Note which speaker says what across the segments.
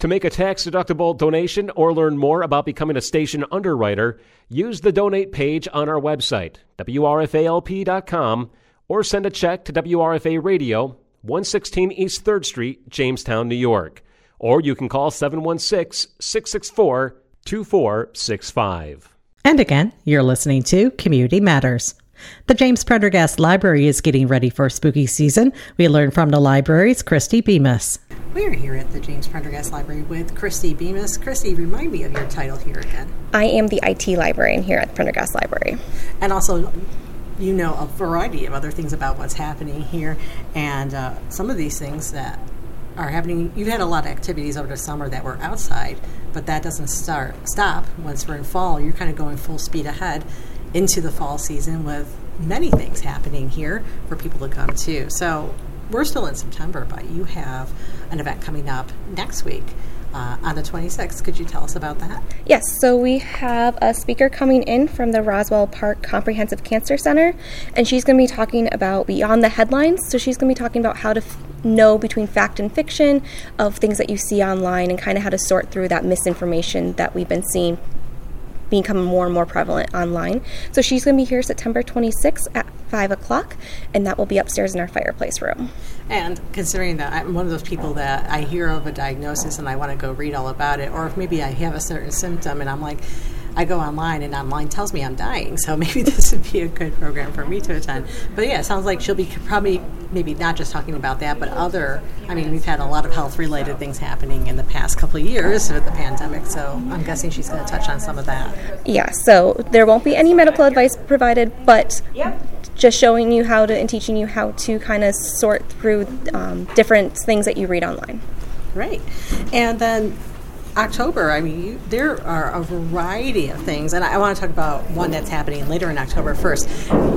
Speaker 1: To make a tax deductible donation or learn more about becoming a station underwriter, use the donate page on our website, WRFALP.com, or send a check to WRFA Radio, 116 East 3rd Street, Jamestown, New York. Or you can call 716 664 2465.
Speaker 2: And again, you're listening to Community Matters. The James Prendergast Library is getting ready for spooky season. We learn from the library's Kristie Bemis.
Speaker 3: We're here at the James Prendergast Library with Kristie Bemis. Kristie, remind me of your title here again.
Speaker 4: I am the IT librarian here at the Prendergast Library.
Speaker 3: And also, you know a variety of other things about what's happening here, and uh, some of these things that are happening. You've had a lot of activities over the summer that were outside, but that doesn't start stop once we're in fall. You're kind of going full speed ahead into the fall season with many things happening here for people to come to. So we're still in September, but you have an event coming up next week. Uh, on the 26th. Could you tell us about that?
Speaker 4: Yes, so we have a speaker coming in from the Roswell Park Comprehensive Cancer Center, and she's going to be talking about beyond the headlines. So she's going to be talking about how to f- know between fact and fiction of things that you see online and kind of how to sort through that misinformation that we've been seeing become more and more prevalent online. So she's going to be here September 26th at 5 o'clock, and that will be upstairs in our fireplace room.
Speaker 3: And considering that I'm one of those people that I hear of a diagnosis and I want to go read all about it, or if maybe I have a certain symptom and I'm like, I go online and online tells me I'm dying, so maybe this would be a good program for me to attend. But yeah, it sounds like she'll be probably maybe not just talking about that, but other. I mean, we've had a lot of health related things happening in the past couple of years with the pandemic, so I'm guessing she's going to touch on some of that.
Speaker 4: Yeah, so there won't be any medical advice provided, but just showing you how to and teaching you how to kind of sort through um, different things that you read online.
Speaker 3: Great. And then October, I mean, you, there are a variety of things, and I, I want to talk about one that's happening later in October first.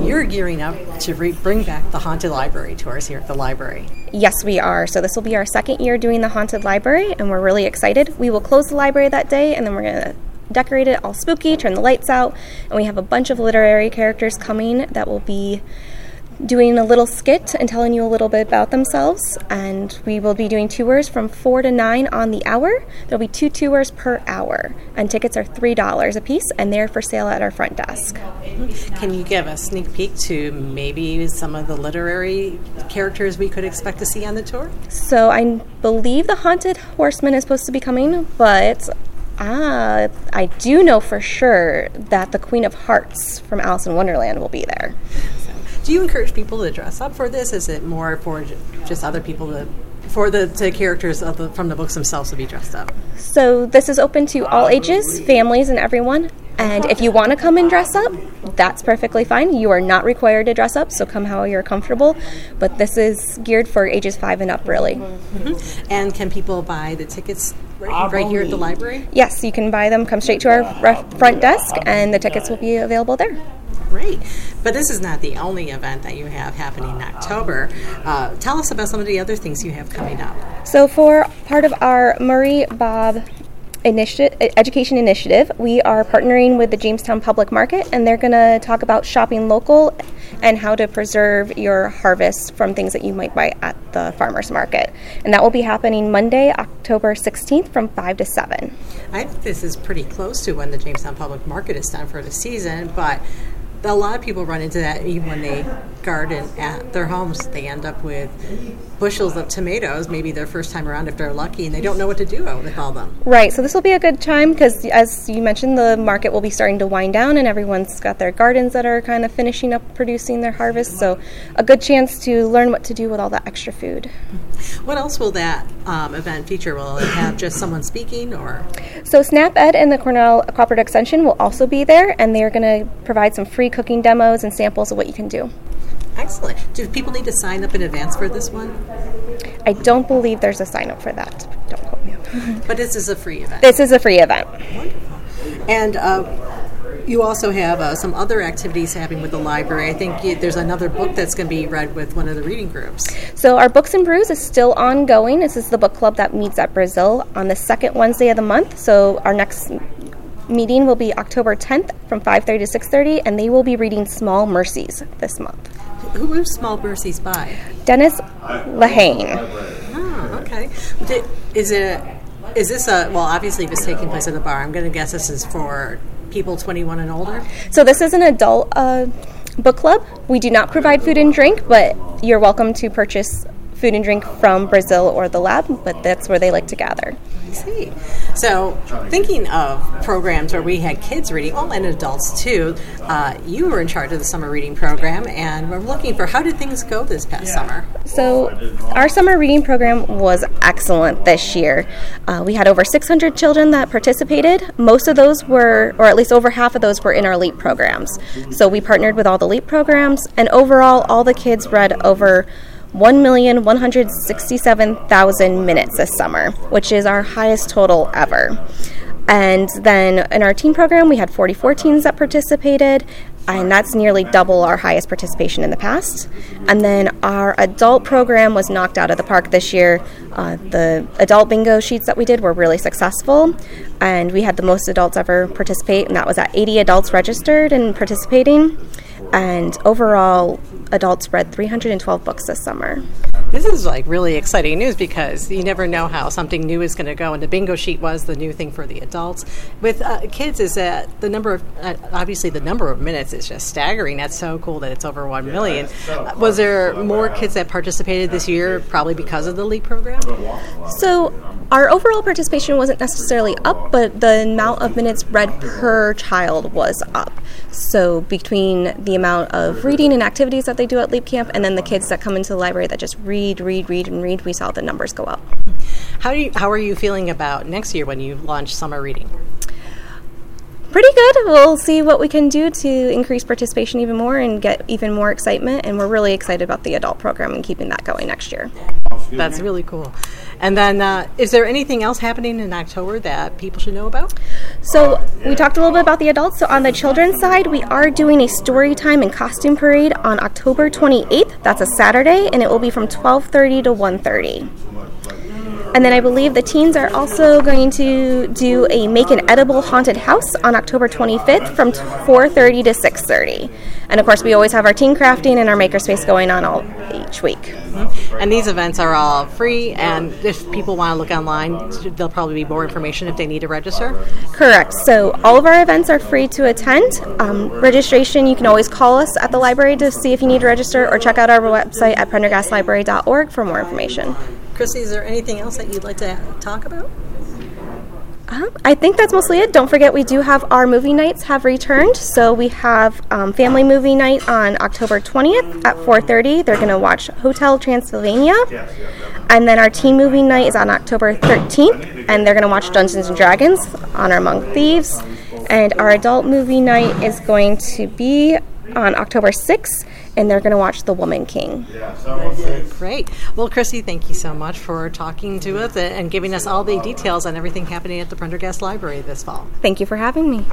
Speaker 3: You're gearing up to re- bring back the haunted library tours here at the library.
Speaker 4: Yes, we are. So this will be our second year doing the haunted library, and we're really excited. We will close the library that day, and then we're going to decorate it all spooky, turn the lights out, and we have a bunch of literary characters coming that will be doing a little skit and telling you a little bit about themselves. And we will be doing tours from 4 to 9 on the hour. There'll be two tours per hour, and tickets are $3 a piece, and they're for sale at our front desk.
Speaker 3: Can you give a sneak peek to maybe some of the literary characters we could expect to see on the tour?
Speaker 4: So I believe the Haunted Horseman is supposed to be coming, but uh, I do know for sure that the Queen of Hearts from Alice in Wonderland will be there.
Speaker 3: Do you encourage people to dress up for this? Is it more for just other people to, for the to characters of the, from the books themselves to be dressed up?
Speaker 4: So this is open to all ages, families, and everyone. And if you want to come and dress up, that's perfectly fine. You are not required to dress up, so come how you're comfortable. But this is geared for ages five and up, really. Mm-hmm.
Speaker 3: And can people buy the tickets right, right here at the library?
Speaker 4: Yes, you can buy them. Come straight to our ref- front desk, and the tickets will be available there.
Speaker 3: Great. But this is not the only event that you have happening in October. Uh, tell us about some of the other things you have coming up.
Speaker 4: So, for part of our Murray Bob initiative, education initiative, we are partnering with the Jamestown Public Market, and they're going to talk about shopping local and how to preserve your harvest from things that you might buy at the farmers market. And that will be happening Monday, October 16th from 5 to 7.
Speaker 3: I think this is pretty close to when the Jamestown Public Market is done for the season, but a lot of people run into that even when they garden at their homes. They end up with bushels of tomatoes, maybe their first time around if they're lucky, and they don't know what to do with all them.
Speaker 4: Right, so this will be a good time because, as you mentioned, the market will be starting to wind down and everyone's got their gardens that are kind of finishing up producing their harvest. So, a good chance to learn what to do with all that extra food.
Speaker 3: What else will that um, event feature? Will it have just someone speaking or?
Speaker 4: So, Snap Ed and the Cornell Cooperative Extension will also be there and they're going to provide some free cooking demos and samples of what you can do.
Speaker 3: Excellent. Do people need to sign up in advance for this one?
Speaker 4: I don't believe there's a sign up for that. Don't quote me.
Speaker 3: But this is a free event.
Speaker 4: This is a free event. Wonderful.
Speaker 3: And uh, you also have uh, some other activities happening with the library. I think you, there's another book that's going to be read with one of the reading groups.
Speaker 4: So our Books and Brews is still ongoing. This is the book club that meets at Brazil on the second Wednesday of the month. So our next meeting will be October 10th from 5:30 to 6:30, and they will be reading Small Mercies this month.
Speaker 3: Who was Small Mercies by?
Speaker 4: Dennis Lehane.
Speaker 3: Oh, okay. Did- Is it? Is this a? Well, obviously, if it's taking place at the bar, I'm going to guess this is for people 21 and older.
Speaker 4: So this is an adult uh, book club. We do not provide food and drink, but you're welcome to purchase food and drink from Brazil or the lab. But that's where they like to gather.
Speaker 3: I see. So, thinking of programs where we had kids reading, well, and adults too, uh, you were in charge of the summer reading program, and we're looking for how did things go this past summer?
Speaker 4: So, our summer reading program was excellent this year. Uh, we had over 600 children that participated. Most of those were, or at least over half of those, were in our LEAP programs. So, we partnered with all the LEAP programs, and overall, all the kids read over 1,167,000 minutes this summer, which is our highest total ever. And then in our teen program, we had 44 teens that participated, and that's nearly double our highest participation in the past. And then our adult program was knocked out of the park this year. Uh, the adult bingo sheets that we did were really successful, and we had the most adults ever participate, and that was at 80 adults registered and participating. And overall, adults read 312 books this summer.
Speaker 3: This is like really exciting news because you never know how something new is going to go. And the bingo sheet was the new thing for the adults. With uh, kids, is that the number of uh, obviously the number of minutes is just staggering. That's so cool that it's over one million. Uh, was there more kids that participated this year, probably because of the LEAP program?
Speaker 4: So, our overall participation wasn't necessarily up, but the amount of minutes read per child was up. So, between the amount of reading and activities that they do at Leap Camp and then the kids that come into the library that just read, read, read, and read, we saw the numbers go up.
Speaker 3: How do you, how are you feeling about next year when you launch summer reading?
Speaker 4: Pretty good. We'll see what we can do to increase participation even more and get even more excitement. And we're really excited about the adult program and keeping that going next year.
Speaker 3: That's really cool. And then, uh, is there anything else happening in October that people should know about?
Speaker 4: So we talked a little bit about the adults. So on the children's side, we are doing a story time and costume parade on October 28th. That's a Saturday, and it will be from 12:30 to 1:30. And then I believe the teens are also going to do a make an edible haunted house on October 25th from 4:30 to 6:30. And of course, we always have our teen crafting and our makerspace going on all each week.
Speaker 3: And these events are all free, and if people want to look online, there'll probably be more information if they need to register.
Speaker 4: Correct. So all of our events are free to attend. Um, registration, you can always call us at the library to see if you need to register, or check out our website at prendergastlibrary.org for more information.
Speaker 3: Chrissy, is there anything else that you'd like to talk about?
Speaker 4: Um, I think that's mostly it. Don't forget, we do have our movie nights have returned. So we have um, family movie night on October 20th at 4:30. They're going to watch Hotel Transylvania, and then our teen movie night is on October 13th, and they're going to watch Dungeons and Dragons: Honor Among Thieves. And our adult movie night is going to be on October 6th, and they're going to watch The Woman King.
Speaker 3: Yeah, Great. Well, Chrissy, thank you so much for talking to us and giving us all the details on everything happening at the Prendergast Library this fall.
Speaker 4: Thank you for having me.